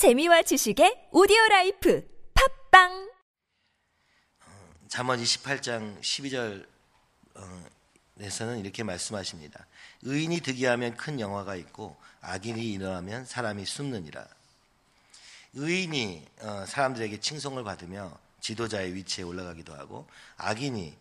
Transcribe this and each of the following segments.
재미와 지식의 오디오 life 팟빵 잠언 28장 12절 에서는 이렇게 말씀하십니다. 의인이 득의하면 큰 영화가 있고 악인이 일어나면 사람이 숨느니라. 의인이 어, 사람들에게 칭송을 받으며 지도자의 위치에 올라가기도 하고 악인이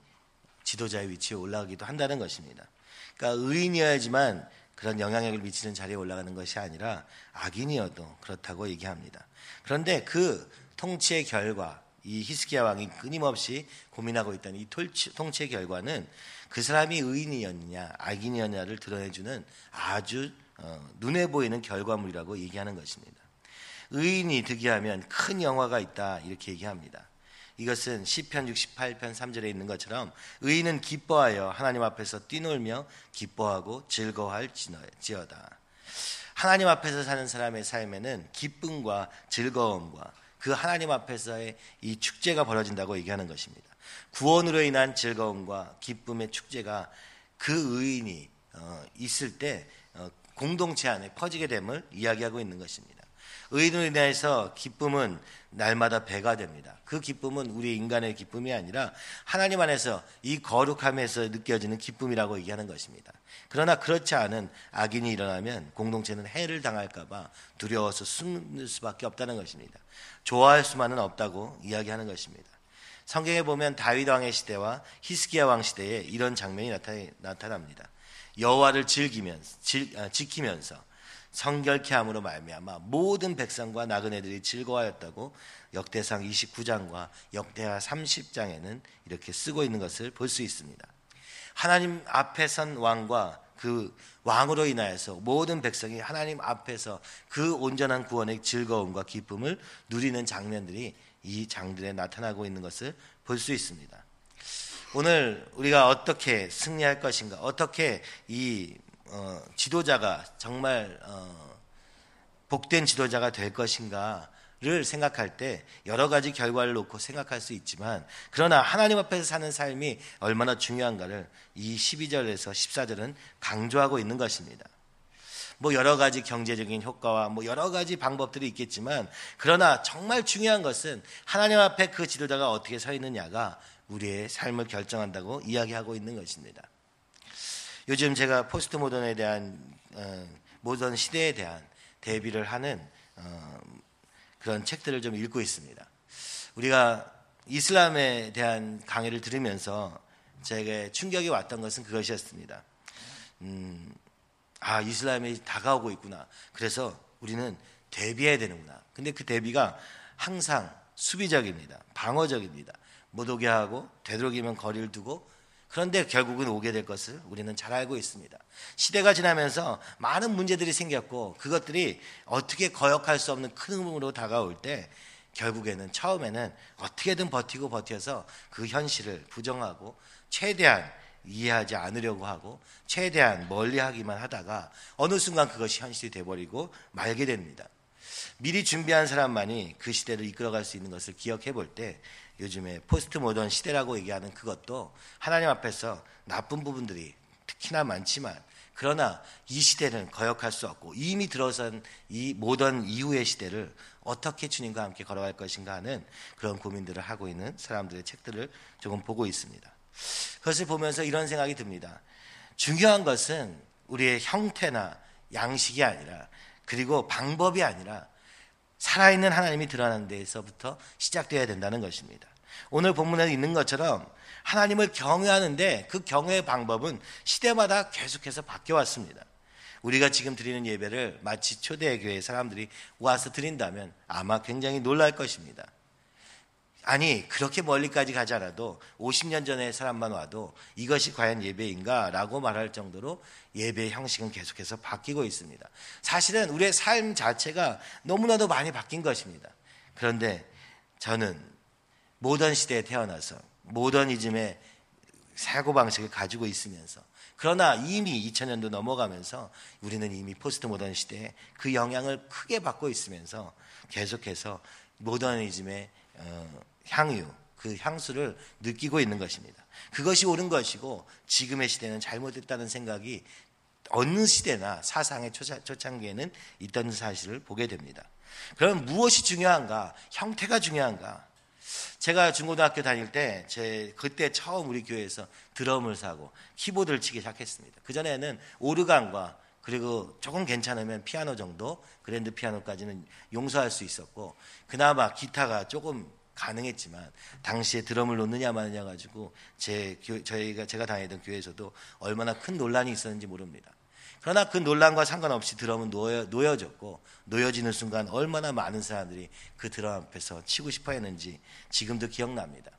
지도자의 위치에 올라가기도 한다는 것입니다. 그러니까 의인이어야지만 그런 영향력을 미치는 자리에 올라가는 것이 아니라 악인이어도 그렇다고 얘기합니다. 그런데 그 통치의 결과 이 히스기야 왕이 끊임없이 고민하고 있던 이 통치의 결과는 그 사람이 의인이었느냐 악인이었느냐를 드러내주는 아주 어, 눈에 보이는 결과물이라고 얘기하는 것입니다. 의인이 득이하면 큰 영화가 있다 이렇게 얘기합니다. 이것은 시편 68편 3절에 있는 것처럼 의인은 기뻐하여 하나님 앞에서 뛰놀며 기뻐하고 즐거워할 지어다. 하나님 앞에서 사는 사람의 삶에는 기쁨과 즐거움과 그 하나님 앞에서의 이 축제가 벌어진다고 얘기하는 것입니다. 구원으로 인한 즐거움과 기쁨의 축제가 그 의인이 어, 있을 때 어, 공동체 안에 퍼지게 됨을 이야기하고 있는 것입니다. 의인으로 인해서 기쁨은 날마다 배가 됩니다. 그 기쁨은 우리 인간의 기쁨이 아니라 하나님 안에서 이 거룩함에서 느껴지는 기쁨이라고 얘기하는 것입니다. 그러나 그렇지 않은 악인이 일어나면 공동체는 해를 당할까봐 두려워서 숨을 수밖에 없다는 것입니다. 좋아할 수만은 없다고 이야기하는 것입니다. 성경에 보면 다윗 왕의 시대와 히스기야 왕 시대에 이런 장면이 나타 납니다. 여호와를 즐기면서 아, 지키면서 성결케 함으로 말미암아 모든 백성과 나그네들이 즐거워하였다고 역대상 29장과 역대하 30장에는 이렇게 쓰고 있는 것을 볼 수 있습니다. 하나님 앞에 선 왕과 그 왕으로 인하여서 모든 백성이 하나님 앞에서 그 온전한 구원의 즐거움과 기쁨을 누리는 장면들이 이 장들에 나타나고 있는 것을 볼 수 있습니다. 오늘 우리가 어떻게 승리할 것인가, 어떻게 이 어, 지도자가 정말 어, 복된 지도자가 될 것인가를 생각할 때 여러 가지 결과를 놓고 생각할 수 있지만 그러나 하나님 앞에서 사는 삶이 얼마나 중요한가를 이 12절에서 14절은 강조하고 있는 것입니다. 뭐 여러 가지 경제적인 효과와 뭐 여러 가지 방법들이 있겠지만 그러나 정말 중요한 것은 하나님 앞에 그 지도자가 어떻게 서 있느냐가 우리의 삶을 결정한다고 이야기하고 있는 것입니다. 요즘 제가 포스트 모던에 대한 어, 모던 시대에 대한 대비를 하는 어, 그런 책들을 좀 읽고 있습니다. 우리가 이슬람에 대한 강의를 들으면서 제게 충격이 왔던 것은 그것이었습니다. 음, 아, 이슬람이 다가오고 있구나. 그래서 우리는 대비해야 되는구나. 근데 그 대비가 항상 수비적입니다. 방어적입니다. 못 오게 하고 되도록이면 거리를 두고 그런데 결국은 오게 될 것을 우리는 잘 알고 있습니다. 시대가 지나면서 많은 문제들이 생겼고 그것들이 어떻게 거역할 수 없는 큰 흐름으로 다가올 때 결국에는 처음에는 어떻게든 버티고 버텨서 그 현실을 부정하고 최대한 이해하지 않으려고 하고 최대한 멀리 하기만 하다가 어느 순간 그것이 현실이 돼버리고 말게 됩니다. 미리 준비한 사람만이 그 시대를 이끌어갈 수 있는 것을 기억해 볼 때 요즘에 포스트 모던 시대라고 얘기하는 그것도 하나님 앞에서 나쁜 부분들이 특히나 많지만 그러나 이 시대는 거역할 수 없고 이미 들어선 이 모던 이후의 시대를 어떻게 주님과 함께 걸어갈 것인가 하는 그런 고민들을 하고 있는 사람들의 책들을 조금 보고 있습니다. 그것을 보면서 이런 생각이 듭니다. 중요한 것은 우리의 형태나 양식이 아니라 그리고 방법이 아니라 살아있는 하나님이 드러나는 데에서부터 시작되어야 된다는 것입니다. 오늘 본문에 있는 것처럼 하나님을 경외하는데 그 경외의 방법은 시대마다 계속해서 바뀌어왔습니다. 우리가 지금 드리는 예배를 마치 초대교회 사람들이 와서 드린다면 아마 굉장히 놀랄 것입니다. 아니, 그렇게 멀리까지 가지 않아도 50년 전의 사람만 와도 이것이 과연 예배인가? 라고 말할 정도로 예배의 형식은 계속해서 바뀌고 있습니다. 사실은 우리의 삶 자체가 너무나도 많이 바뀐 것입니다. 그런데 저는 모던 시대에 태어나서 모더니즘의 사고방식을 가지고 있으면서 그러나 이미 2000년도 넘어가면서 우리는 이미 포스트 모던 시대에 그 영향을 크게 받고 있으면서 계속해서 모더니즘의 어, 향유, 그 향수를 느끼고 있는 것입니다. 그것이 옳은 것이고 지금의 시대는 잘못됐다는 생각이 어느 시대나 사상의 초창기에는 있던 사실을 보게 됩니다. 그럼 무엇이 중요한가? 형태가 중요한가? 제가 중고등학교 다닐 때, 제, 그때 처음 우리 교회에서 드럼을 사고 키보드를 치기 시작했습니다. 그전에는 오르간과 그리고 조금 괜찮으면 피아노 정도, 그랜드 피아노까지는 용서할 수 있었고, 그나마 기타가 조금 가능했지만, 당시에 드럼을 놓느냐 마느냐 가지고, 제, 교, 저희가, 제가 다니던 교회에서도 얼마나 큰 논란이 있었는지 모릅니다. 그러나 그 논란과 상관없이 드럼은 놓여, 놓여졌고 놓여지는 순간 얼마나 많은 사람들이 그 드럼 앞에서 치고 싶어 했는지 지금도 기억납니다.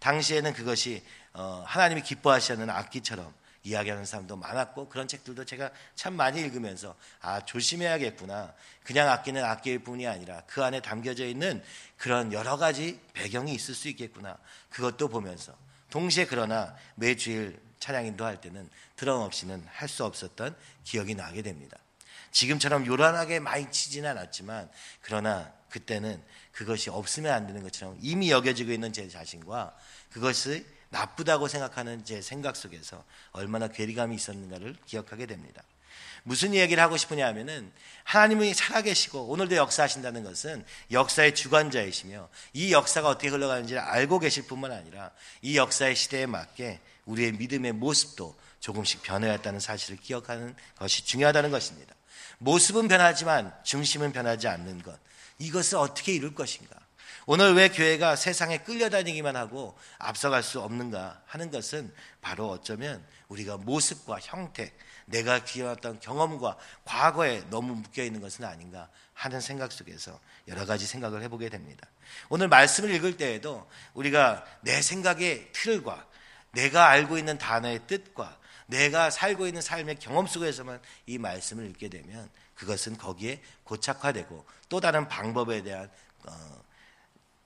당시에는 그것이 어, 하나님이 기뻐하시는 악기처럼 이야기하는 사람도 많았고 그런 책들도 제가 참 많이 읽으면서 아 조심해야겠구나 그냥 악기는 악기일 뿐이 아니라 그 안에 담겨져 있는 그런 여러 가지 배경이 있을 수 있겠구나 그것도 보면서 동시에 그러나 매주일 찬양 인도할 때는 드럼 없이는 할 수 없었던 기억이 나게 됩니다. 지금처럼 요란하게 많이 치지는 않았지만 그러나 그때는 그것이 없으면 안 되는 것처럼 이미 여겨지고 있는 제 자신과 그것을 나쁘다고 생각하는 제 생각 속에서 얼마나 괴리감이 있었는가를 기억하게 됩니다. 무슨 이야기를 하고 싶으냐 하면은 하나님이 살아계시고 오늘도 역사하신다는 것은 역사의 주관자이시며 이 역사가 어떻게 흘러가는지를 알고 계실 뿐만 아니라 이 역사의 시대에 맞게 우리의 믿음의 모습도 조금씩 변해왔다는 사실을 기억하는 것이 중요하다는 것입니다. 모습은 변하지만 중심은 변하지 않는 것. 이것을 어떻게 이룰 것인가? 오늘 왜 교회가 세상에 끌려다니기만 하고 앞서갈 수 없는가 하는 것은 바로 어쩌면 우리가 모습과 형태, 내가 기어왔던 경험과 과거에 너무 묶여 있는 것은 아닌가 하는 생각 속에서 여러 가지 생각을 해보게 됩니다. 오늘 말씀을 읽을 때에도 우리가 내 생각의 틀과 내가 알고 있는 단어의 뜻과 내가 살고 있는 삶의 경험 속에서만 이 말씀을 읽게 되면 그것은 거기에 고착화되고 또 다른 방법에 대한 어,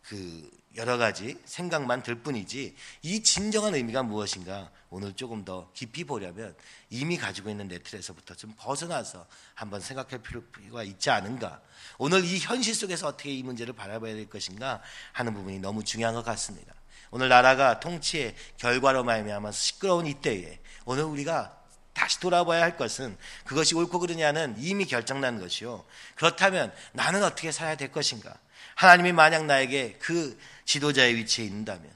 그 여러 가지 생각만 들 뿐이지 이 진정한 의미가 무엇인가 오늘 조금 더 깊이 보려면 이미 가지고 있는 네틀에서부터 좀 벗어나서 한번 생각할 필요가 있지 않은가 오늘 이 현실 속에서 어떻게 이 문제를 바라봐야 될 것인가 하는 부분이 너무 중요한 것 같습니다. 오늘 나라가 통치의 결과로 말미암아서 시끄러운 이때에 오늘 우리가 다시 돌아봐야 할 것은 그것이 옳고 그르냐는 이미 결정난 것이요. 그렇다면 나는 어떻게 살아야 될 것인가? 하나님이 만약 나에게 그 지도자의 위치에 있는다면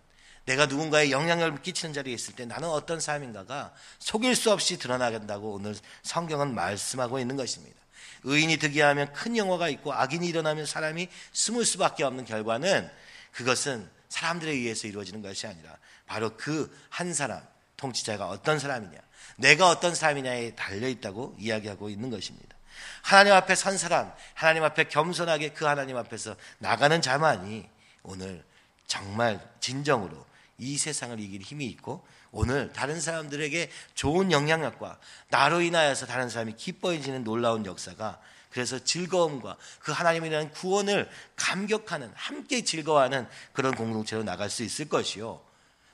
내가 누군가의 영향력을 끼치는 자리에 있을 때 나는 어떤 삶인가가 속일 수 없이 드러나간다고 오늘 성경은 말씀하고 있는 것입니다. 의인이 득이하면 큰 영화가 있고 악인이 일어나면 사람이 숨을 수밖에 없는 결과는 그것은 사람들에 의해서 이루어지는 것이 아니라 바로 그 한 사람, 통치자가 어떤 사람이냐, 내가 어떤 사람이냐에 달려 있다고 이야기하고 있는 것입니다. 하나님 앞에 선 사람, 하나님 앞에 겸손하게 그 하나님 앞에서 나가는 자만이 오늘 정말 진정으로 이 세상을 이길 힘이 있고 오늘 다른 사람들에게 좋은 영향력과 나로 인하여서 다른 사람이 기뻐해지는 놀라운 역사가 그래서 즐거움과 그 하나님이라는 구원을 감격하는 함께 즐거워하는 그런 공동체로 나갈 수 있을 것이요.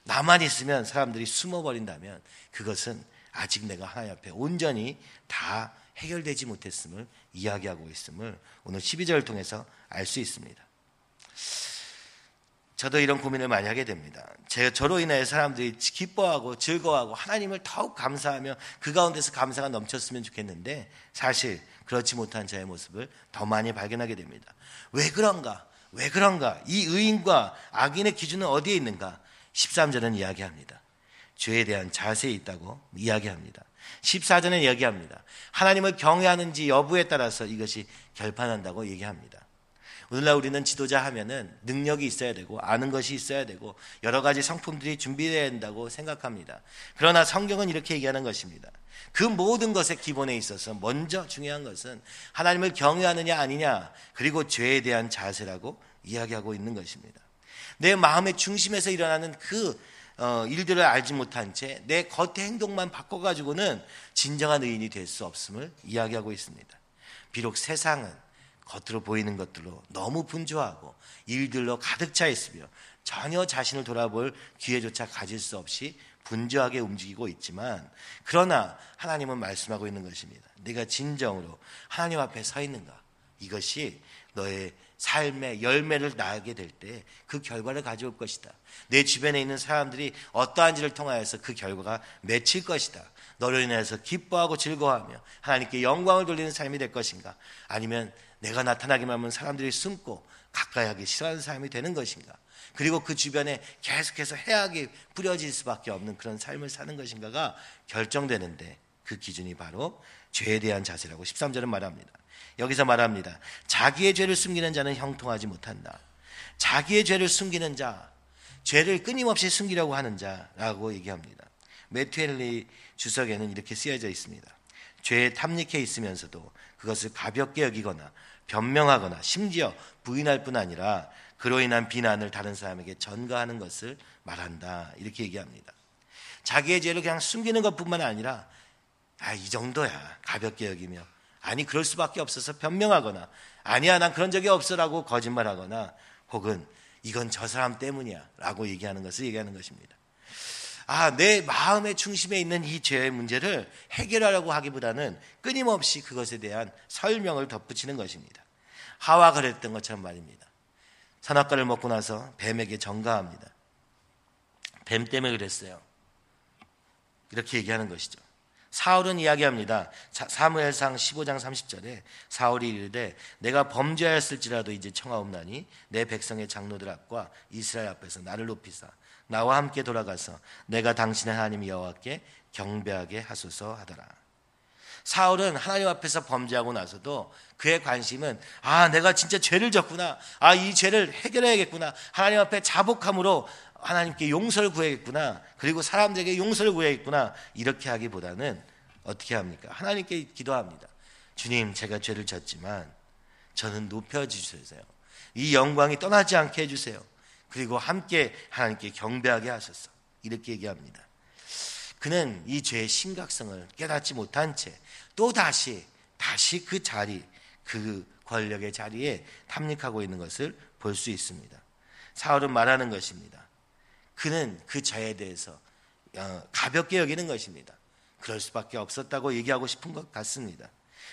나만 있으면 사람들이 숨어버린다면 그것은 아직 내가 하나님 앞에 온전히 다 해결되지 못했음을 이야기하고 있음을 오늘 12절을 통해서 알 수 있습니다. 저도 이런 고민을 많이 하게 됩니다. 제, 저로 인해 사람들이 기뻐하고 즐거워하고 하나님을 더욱 감사하며 그 가운데서 감사가 넘쳤으면 좋겠는데 사실 그렇지 못한 저의 모습을 더 많이 발견하게 됩니다. 왜 그런가? 왜 그런가? 이 의인과 악인의 기준은 어디에 있는가? 13절은 이야기합니다. 죄에 대한 자세에 있다고 이야기합니다. 14절은 이야기합니다. 하나님을 경외하는지 여부에 따라서 이것이 결판한다고 얘기합니다. 오늘날 우리는 지도자 하면은 능력이 있어야 되고 아는 것이 있어야 되고 여러 가지 성품들이 준비되어야 된다고 생각합니다. 그러나 성경은 이렇게 얘기하는 것입니다. 그 모든 것의 기본에 있어서 먼저 중요한 것은 하나님을 경외하느냐 아니냐 그리고 죄에 대한 자세라고 이야기하고 있는 것입니다. 내 마음의 중심에서 일어나는 그 어, 일들을 알지 못한 채 내 겉의 행동만 바꿔가지고는 진정한 의인이 될 수 없음을 이야기하고 있습니다. 비록 세상은 겉으로 보이는 것들로 너무 분주하고 일들로 가득 차 있으며 전혀 자신을 돌아볼 기회조차 가질 수 없이 분주하게 움직이고 있지만 그러나 하나님은 말씀하고 있는 것입니다. 네가 진정으로 하나님 앞에 서 있는가? 이것이 너의 삶의 열매를 낳게 될 때 그 결과를 가져올 것이다. 내 주변에 있는 사람들이 어떠한지를 통하여서 그 결과가 맺힐 것이다. 너를 인해서 기뻐하고 즐거워하며 하나님께 영광을 돌리는 삶이 될 것인가? 아니면 내가 나타나기만 하면 사람들이 숨고 가까이 하기 싫어하는 사람이 되는 것인가? 그리고 그 주변에 계속해서 해악이 뿌려질 수밖에 없는 그런 삶을 사는 것인가가 결정되는데 그 기준이 바로 죄에 대한 자세라고 13절은 말합니다. 여기서 말합니다. 자기의 죄를 숨기는 자는 형통하지 못한다. 자기의 죄를 숨기는 자, 죄를 끊임없이 숨기려고 하는 자라고 얘기합니다. 매튜엘리 주석에는 이렇게 쓰여져 있습니다. 죄에 탐닉해 있으면서도 그것을 가볍게 여기거나 변명하거나 심지어 부인할 뿐 아니라 그로 인한 비난을 다른 사람에게 전가하는 것을 말한다. 이렇게 얘기합니다. 자기의 죄를 그냥 숨기는 것뿐만 아니라 아, 이 정도야. 가볍게 여기며 아니 그럴 수밖에 없어서 변명하거나 아니야 난 그런 적이 없어라고 거짓말하거나 혹은 이건 저 사람 때문이야라고 얘기하는 것을 얘기하는 것입니다. 아, 내 마음의 중심에 있는 이 죄의 문제를 해결하려고 하기보다는 끊임없이 그것에 대한 설명을 덧붙이는 것입니다. 하와 그랬던 것처럼 말입니다. 선악과를 먹고 나서 뱀에게 전가합니다. 뱀 때문에 그랬어요. 이렇게 얘기하는 것이죠. 사울은 이야기합니다. 사무엘상 15장 30절에 사울이 이르되 내가 범죄하였을지라도 이제 청하옵나니 내 백성의 장로들 앞과 이스라엘 앞에서 나를 높이사 나와 함께 돌아가서 내가 당신의 하나님 여호와께 경배하게 하소서 하더라. 사울은 하나님 앞에서 범죄하고 나서도 그의 관심은 아 내가 진짜 죄를 졌구나 아 이 죄를 해결해야겠구나 하나님 앞에 자복함으로 하나님께 용서를 구해야겠구나. 그리고 사람들에게 용서를 구해야겠구나. 이렇게 하기보다는 어떻게 합니까? 하나님께 기도합니다. 주님, 제가 죄를 졌지만 저는 높여주세요. 이 영광이 떠나지 않게 해주세요. 그리고 함께 하나님께 경배하게 하소서. 이렇게 얘기합니다. 그는 이 죄의 심각성을 깨닫지 못한 채 또 다시 다시 그 자리, 그 권력의 자리에 탐닉하고 있는 것을 볼 수 있습니다. 사울은 말하는 것입니다. 그는 그 죄에 대해서 어, 가볍게 여기는 것입니다. 그럴 수밖에 없었다고 얘기하고 싶은 것 같습니다.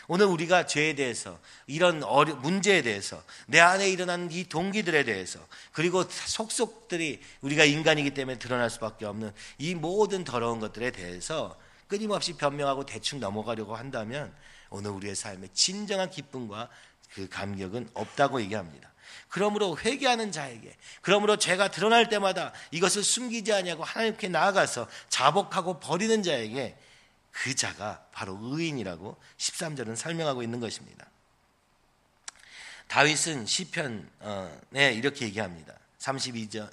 오늘 우리가 죄에 대해서 이런 어려, 문제에 대해서 내 안에 일어난 이 동기들에 대해서 그리고 속속들이 우리가 인간이기 때문에 드러날 수밖에 없는 이 모든 더러운 것들에 대해서 끊임없이 변명하고 대충 넘어가려고 한다면 오늘 우리의 삶에 진정한 기쁨과 그 감격은 없다고 얘기합니다. 그러므로 회개하는 자에게 그러므로 죄가 드러날 때마다 이것을 숨기지 아니하고 하나님께 나아가서 자복하고 버리는 자에게 그 자가 바로 의인이라고 13절은 설명하고 있는 것입니다. 다윗은 시편에 이렇게 얘기합니다. 32편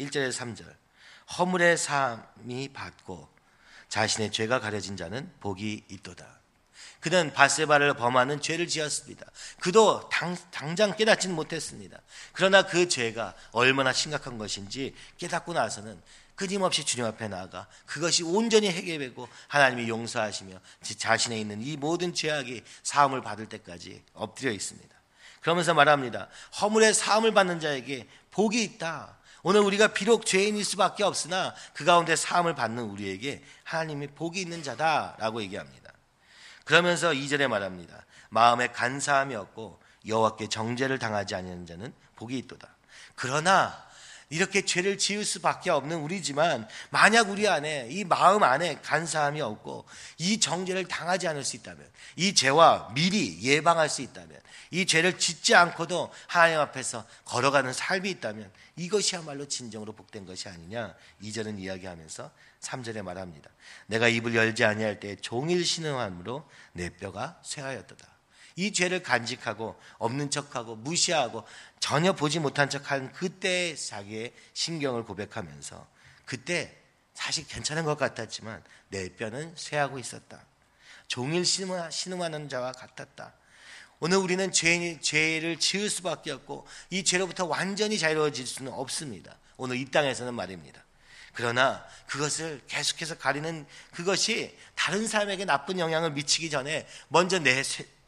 1절에서 3절 허물의 삶이 받고 자신의 죄가 가려진 자는 복이 있도다. 그는 바세바를 범하는 죄를 지었습니다. 그도 당, 당장 깨닫지는 못했습니다. 그러나 그 죄가 얼마나 심각한 것인지 깨닫고 나서는 끊임없이 주님 앞에 나아가 그것이 온전히 해결되고 하나님이 용서하시며 자신에 있는 이 모든 죄악이 사함을 받을 때까지 엎드려 있습니다. 그러면서 말합니다. 허물의 사함을 받는 자에게 복이 있다. 오늘 우리가 비록 죄인일 수밖에 없으나 그 가운데 사함을 받는 우리에게 하나님이 복이 있는 자다라고 얘기합니다. 그러면서 2절에 말합니다. 마음에 간사함이 없고 여호와께 정죄를 당하지 아니하는 자는 복이 있도다. 그러나 이렇게 죄를 지을 수밖에 없는 우리지만 만약 우리 안에 이 마음 안에 간사함이 없고 이 정죄를 당하지 않을 수 있다면 이 죄와 미리 예방할 수 있다면 이 죄를 짓지 않고도 하나님 앞에서 걸어가는 삶이 있다면 이것이야말로 진정으로 복된 것이 아니냐 이절은 이야기하면서 3절에 말합니다. 내가 입을 열지 아니할 때 종일 신음함으로 내 뼈가 쇠하였도다. 이 죄를 간직하고 없는 척하고 무시하고 전혀 보지 못한 척한 그때 자기의 신경을 고백하면서 그때 사실 괜찮은 것 같았지만 내 뼈는 쇠하고 있었다. 종일 신음하는 자와 같았다. 오늘 우리는 죄, 죄를 지을 수밖에 없고 이 죄로부터 완전히 자유로워질 수는 없습니다. 오늘 이 땅에서는 말입니다. 그러나 그것을 계속해서 가리는 그것이 다른 사람에게 나쁜 영향을 미치기 전에 먼저 내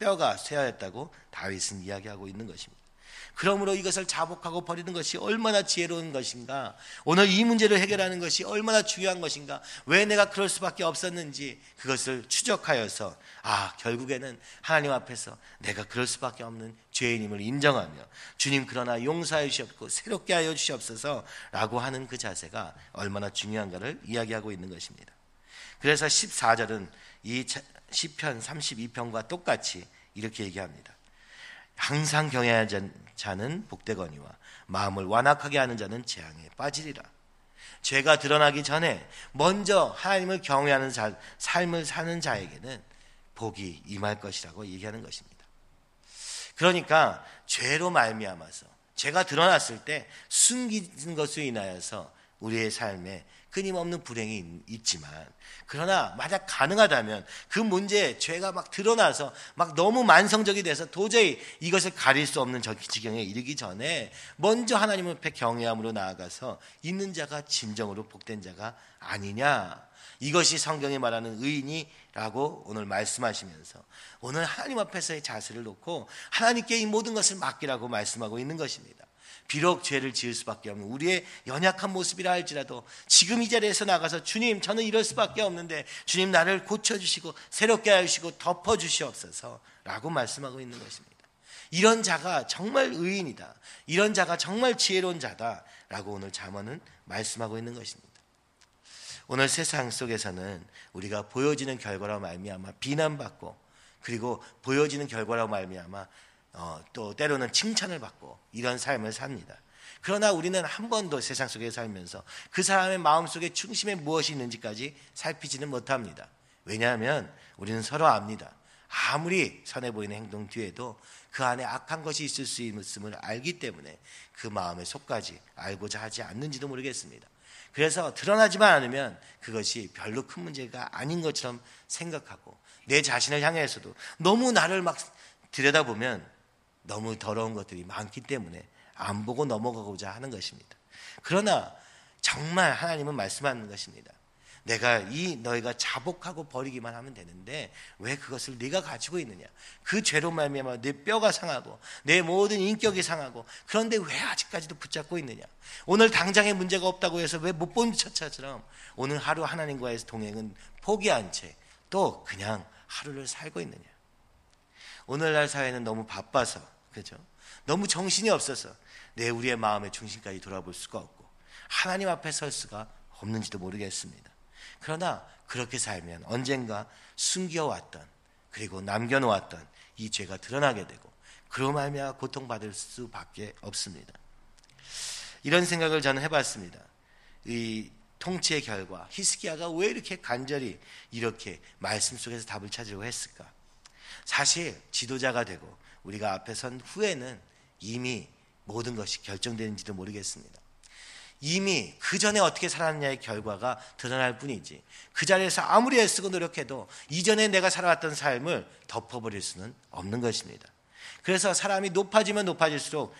뼈가 쇠하였다고 다윗은 이야기하고 있는 것입니다. 그러므로 이것을 자복하고 버리는 것이 얼마나 지혜로운 것인가. 오늘 이 문제를 해결하는 것이 얼마나 중요한 것인가. 왜 내가 그럴 수밖에 없었는지 그것을 추적하여서 아, 결국에는 하나님 앞에서 내가 그럴 수밖에 없는 죄인임을 인정하며 주님 그러나 용서해 주시옵고 새롭게 하여 주시옵소서 라고 하는 그 자세가 얼마나 중요한가를 이야기하고 있는 것입니다. 그래서 14절은 이 시편 32편과 똑같이 이렇게 얘기합니다. 항상 경외하는 자는 복되거니와 마음을 완악하게 하는 자는 재앙에 빠지리라. 죄가 드러나기 전에 먼저 하나님을 경외하는 자, 삶을 사는 자에게는 복이 임할 것이라고 얘기하는 것입니다. 그러니까 죄로 말미암아서 죄가 드러났을 때 숨기는 것으로 인하여서 우리의 삶에 끊임없는 불행이 있지만 그러나 만약 가능하다면 그 문제 죄가 막 드러나서 막 너무 만성적이 돼서 도저히 이것을 가릴 수 없는 지경에 이르기 전에 먼저 하나님 앞에 경외함으로 나아가서 있는 자가 진정으로 복된 자가 아니냐 이것이 성경이 말하는 의인이라고 오늘 말씀하시면서 오늘 하나님 앞에서의 자세를 놓고 하나님께 이 모든 것을 맡기라고 말씀하고 있는 것입니다. 비록 죄를 지을 수밖에 없는 우리의 연약한 모습이라 할지라도 지금 이 자리에서 나가서 주님 저는 이럴 수밖에 없는데 주님 나를 고쳐주시고 새롭게 하시고 덮어주시옵소서 라고 말씀하고 있는 것입니다. 이런 자가 정말 의인이다. 이런 자가 정말 지혜로운 자다. 라고 오늘 잠언은 말씀하고 있는 것입니다. 오늘 세상 속에서는 우리가 보여지는 결과로 말미암아 비난받고 그리고 보여지는 결과로 말미암아 어, 또 때로는 칭찬을 받고 이런 삶을 삽니다. 그러나 우리는 한 번도 세상 속에 살면서 그 사람의 마음 속에 중심에 무엇이 있는지까지 살피지는 못합니다. 왜냐하면 우리는 서로 압니다. 아무리 선해 보이는 행동 뒤에도 그 안에 악한 것이 있을 수 있음을 알기 때문에 그 마음의 속까지 알고자 하지 않는지도 모르겠습니다. 그래서 드러나지만 않으면 그것이 별로 큰 문제가 아닌 것처럼 생각하고 내 자신을 향해서도 너무 나를 막 들여다보면 너무 더러운 것들이 많기 때문에 안 보고 넘어가고자 하는 것입니다. 그러나 정말 하나님은 말씀하는 것입니다. 내가 이 너희가 자복하고 버리기만 하면 되는데 왜 그것을 네가 가지고 있느냐? 그 죄로 말미암아 내 뼈가 상하고 내 모든 인격이 상하고 그런데 왜 아직까지도 붙잡고 있느냐? 오늘 당장에 문제가 없다고 해서 왜 못본 첫차처럼 오늘 하루 하나님과의 동행은 포기한 채 또 그냥 하루를 살고 있느냐? 오늘날 사회는 너무 바빠서 그죠? 너무 정신이 없어서 내 우리의 마음의 중심까지 돌아볼 수가 없고 하나님 앞에 설 수가 없는지도 모르겠습니다. 그러나 그렇게 살면 언젠가 숨겨왔던 그리고 남겨놓았던 이 죄가 드러나게 되고 그로 말미암아 고통받을 수밖에 없습니다. 이런 생각을 저는 해봤습니다. 이 통치의 결과 히스기야가 왜 이렇게 간절히 이렇게 말씀 속에서 답을 찾으려고 했을까? 사실 지도자가 되고 우리가 앞에 선 후에는 이미 모든 것이 결정되는지도 모르겠습니다. 이미 그 전에 어떻게 살았느냐의 결과가 드러날 뿐이지 그 자리에서 아무리 애쓰고 노력해도 이전에 내가 살아왔던 삶을 덮어버릴 수는 없는 것입니다. 그래서 사람이 높아지면 높아질수록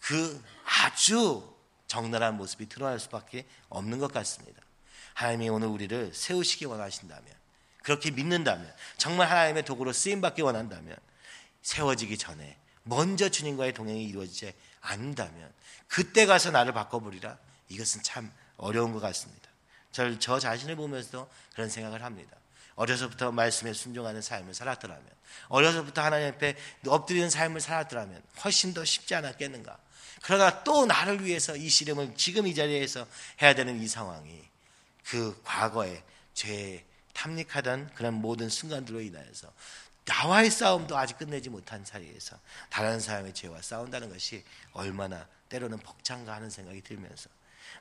그 아주 적나라한 모습이 드러날 수밖에 없는 것 같습니다. 하나님이 오늘 우리를 세우시기 원하신다면 그렇게 믿는다면 정말 하나님의 도구로 쓰임 받기 원한다면 세워지기 전에 먼저 주님과의 동행이 이루어지지 않는다면 그때 가서 나를 바꿔보리라 이것은 참 어려운 것 같습니다. 저, 저 자신을 보면서 그런 생각을 합니다. 어려서부터 말씀에 순종하는 삶을 살았더라면 어려서부터 하나님 앞에 엎드리는 삶을 살았더라면 훨씬 더 쉽지 않았겠는가. 그러나 또 나를 위해서 이 씨름을 지금 이 자리에서 해야 되는 이 상황이 그 과거에 죄에 탐닉하던 그런 모든 순간들로 인하여서 나와의 싸움도 아직 끝내지 못한 사이에서 다른 사람의 죄와 싸운다는 것이 얼마나 때로는 벅찬가 하는 생각이 들면서.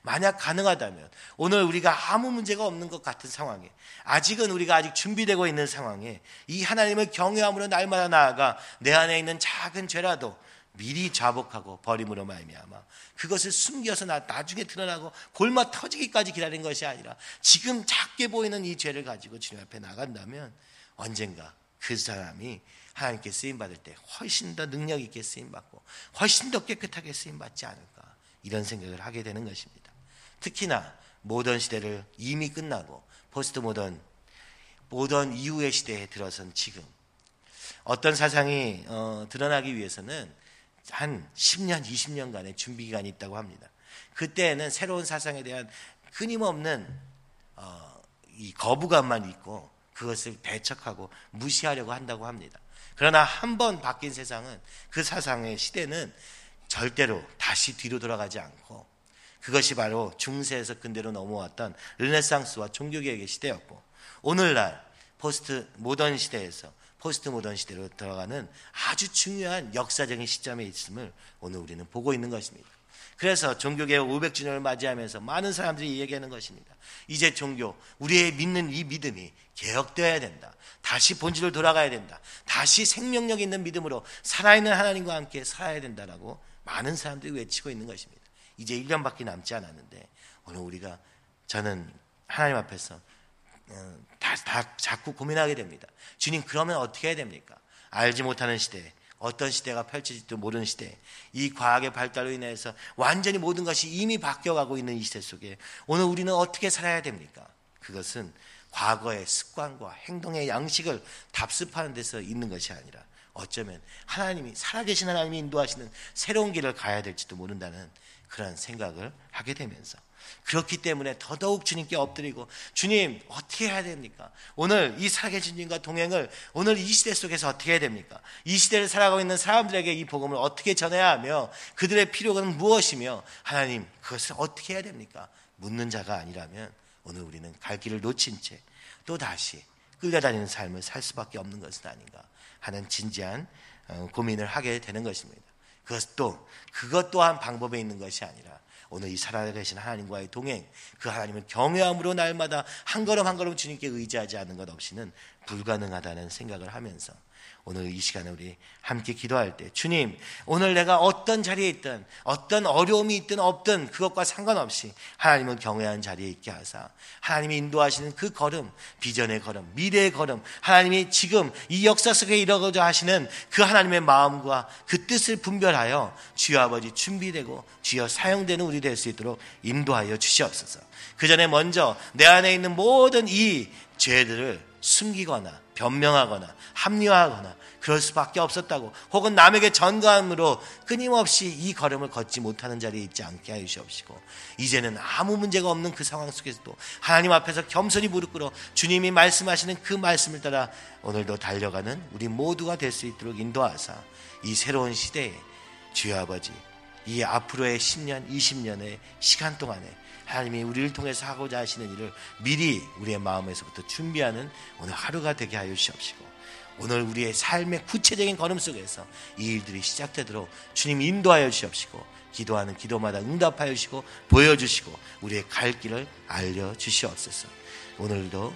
만약 가능하다면 오늘 우리가 아무 문제가 없는 것 같은 상황에 아직은 우리가 아직 준비되고 있는 상황에 이 하나님을 경외함으로 날마다 나아가 내 안에 있는 작은 죄라도 미리 자복하고 버림으로 말미암아 그것을 숨겨서 나, 나중에 드러나고 골마 터지기까지 기다린 것이 아니라 지금 작게 보이는 이 죄를 가지고 주님 앞에 나간다면 언젠가 그 사람이 하나님께 쓰임 받을 때 훨씬 더 능력 있게 쓰임 받고 훨씬 더 깨끗하게 쓰임 받지 않을까 이런 생각을 하게 되는 것입니다. 특히나 모던 시대를 이미 끝나고 포스트 모던 모던 이후의 시대에 들어선 지금 어떤 사상이 어, 드러나기 위해서는 한 10년, 20년간의 준비 기간이 있다고 합니다. 그때는 새로운 사상에 대한 끊임없는 어, 이 거부감만 있고 그것을 배척하고 무시하려고 한다고 합니다. 그러나 한 번 바뀐 세상은 그 사상의 시대는 절대로 다시 뒤로 돌아가지 않고 그것이 바로 중세에서 근대로 넘어왔던 르네상스와 종교개혁의 시대였고 오늘날 포스트 모던 시대에서 포스트 모던 시대로 들어가는 아주 중요한 역사적인 시점에 있음을 오늘 우리는 보고 있는 것입니다. 그래서 종교개혁 500주년을 맞이하면서 많은 사람들이 얘기하는 것입니다. 이제 종교, 우리의 믿는 이 믿음이 개혁되어야 된다. 다시 본질로 돌아가야 된다. 다시 생명력 있는 믿음으로 살아있는 하나님과 함께 살아야 된다라고 많은 사람들이 외치고 있는 것입니다. 이제 1년밖에 남지 않았는데 오늘 우리가 저는 하나님 앞에서 어, 다, 다 자꾸 고민하게 됩니다. 주님 그러면 어떻게 해야 됩니까? 알지 못하는 시대에 어떤 시대가 펼쳐질지도 모르는 시대, 이 과학의 발달로 인해서 완전히 모든 것이 이미 바뀌어가고 있는 이 시대 속에 오늘 우리는 어떻게 살아야 됩니까? 그것은 과거의 습관과 행동의 양식을 답습하는 데서 있는 것이 아니라 어쩌면 하나님이 살아계신 하나님이 인도하시는 새로운 길을 가야 될지도 모른다는 그런 생각을 하게 되면서 그렇기 때문에 더더욱 주님께 엎드리고 주님 어떻게 해야 됩니까? 오늘 이 살아계신 주님과 동행을 오늘 이 시대 속에서 어떻게 해야 됩니까? 이 시대를 살아가고 있는 사람들에게 이 복음을 어떻게 전해야 하며 그들의 필요는 무엇이며 하나님 그것을 어떻게 해야 됩니까? 묻는 자가 아니라면 오늘 우리는 갈 길을 놓친 채 또 다시 끌려다니는 삶을 살 수밖에 없는 것은 아닌가 하는 진지한 어, 고민을 하게 되는 것입니다. 그것도 그것 또한 방법에 있는 것이 아니라 오늘 이 살아계신 하나님과의 동행, 그 하나님을 경외함으로 날마다 한 걸음 한 걸음 주님께 의지하지 않는 것 없이는 불가능하다는 생각을 하면서 오늘 이 시간에 우리 함께 기도할 때 주님 오늘 내가 어떤 자리에 있든 어떤 어려움이 있든 없든 그것과 상관없이 하나님은 경외하는 자리에 있게 하사 하나님이 인도하시는 그 걸음 비전의 걸음 미래의 걸음 하나님이 지금 이 역사 속에 이뤄고자 하시는 그 하나님의 마음과 그 뜻을 분별하여 주여 아버지 준비되고 주여 사용되는 우리 될 수 있도록 인도하여 주시옵소서. 그 전에 먼저 내 안에 있는 모든 이 죄들을 숨기거나 변명하거나 합리화하거나 그럴 수밖에 없었다고 혹은 남에게 전가함으로 끊임없이 이 걸음을 걷지 못하는 자리에 있지 않게 하여 주옵시고 이제는 아무 문제가 없는 그 상황 속에서도 하나님 앞에서 겸손히 무릎 꿇어 주님이 말씀하시는 그 말씀을 따라 오늘도 달려가는 우리 모두가 될 수 있도록 인도하사 이 새로운 시대에 주여 아버지 이 앞으로의 10년, 20년의 시간 동안에 하나님이 우리를 통해서 하고자 하시는 일을 미리 우리의 마음에서부터 준비하는 오늘 하루가 되게 하여 주시옵시고 오늘 우리의 삶의 구체적인 걸음 속에서 이 일들이 시작되도록 주님 인도하여 주시옵시고 기도하는 기도마다 응답하여 주시고 보여주시고 우리의 갈 길을 알려 주시옵소서. 오늘도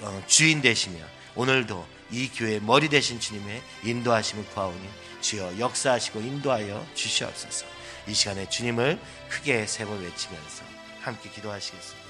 어, 주인 되시며 오늘도 이 교회의 머리 되신 주님의 인도하심을 구하오니 주여 역사하시고 인도하여 주시옵소서. 이 시간에 주님을 크게 세 번 외치면서 함께 기도하시겠습니다.